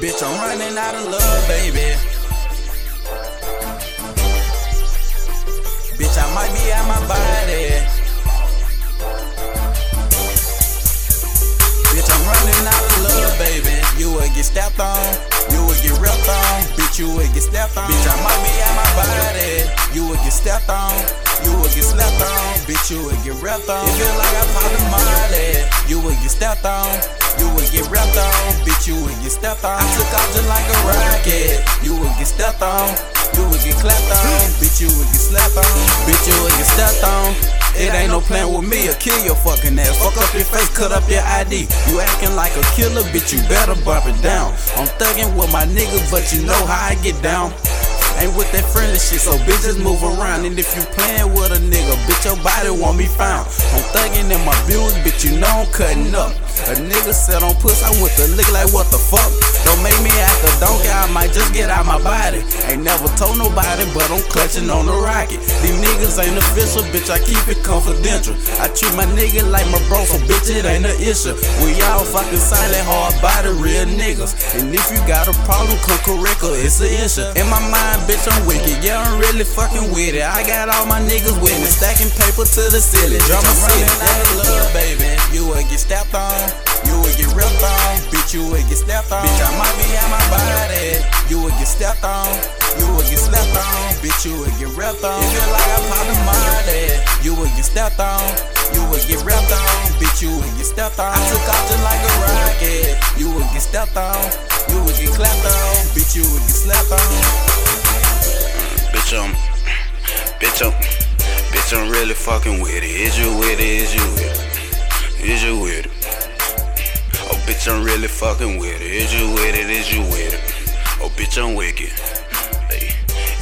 Bitch, I'm running out of love, baby. Bitch, I might be out my body. Bitch, I'm running out of love, baby. You would get stepped on, you would get ripped on. Bitch, you would get stepped on. Bitch, I might be out my body. You would get stepped on, you would get slept on. Bitch, you would get ripped on. It feel like I popped a molly. You would get stepped on, would get ripped on. Bitch, you would get stepped on. I took off just like a rocket. You would get stepped on. You would get clapped on, bitch, you would get slapped on, bitch, you would get stepped on. It ain't no plan with me, or kill your fucking ass. Fuck up your face, cut up your ID. You acting like a killer, bitch, you better bump it down. I'm thugging with my niggas, but you know how I get down. Ain't with that friendly shit, so bitches move around. And if you playin' with a nigga, bitch, your body won't be found. I'm thugging in my bills, bitch, you know I'm cutting up. A nigga said on puss, I went to lick like what the fuck. Don't make me act a donkey, I might just get out my body. Ain't never told nobody, but I'm clutching on the rocket. These niggas ain't official, bitch, I keep it confidential. I treat my nigga like my bro, so bitch, it ain't an issue. We all fucking silent, hard body, real niggas. And if you got a problem, come correct her, it's an issue. In my mind, bitch, I'm wicked, yeah, I'm really fucking with it. I got all my niggas with me, stacking paper to the ceiling. Drama running out of love, baby. You would get stepped on, you would get ripped on, bitch, you would get stepped on. Bitch, I might be out my body. You would get stepped on, you would get slept on, bitch, you would get ripped on. It feel like I popped a molly. You would get stepped on, you would get ripped on, bitch, you would get stepped on. I took off just like a rocket. You would get stepped on, you would get clapped on, bitch, you would get slapped on. Bitch, I'm, bitch, I'm, bitch, I'm really fucking with it. Is you with it? Is you with it? Is you with it? Bitch, I'm really fucking with it. Is you with it? Is you with it? Oh, bitch, I'm wicked. Hey.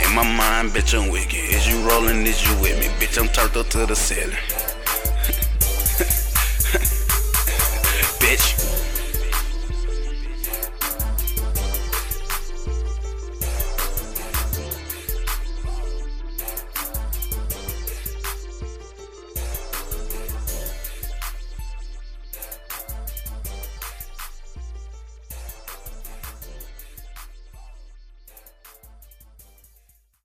In my mind, bitch, I'm wicked. Is you rolling? Is you with me? Bitch, I'm turned up to the ceiling.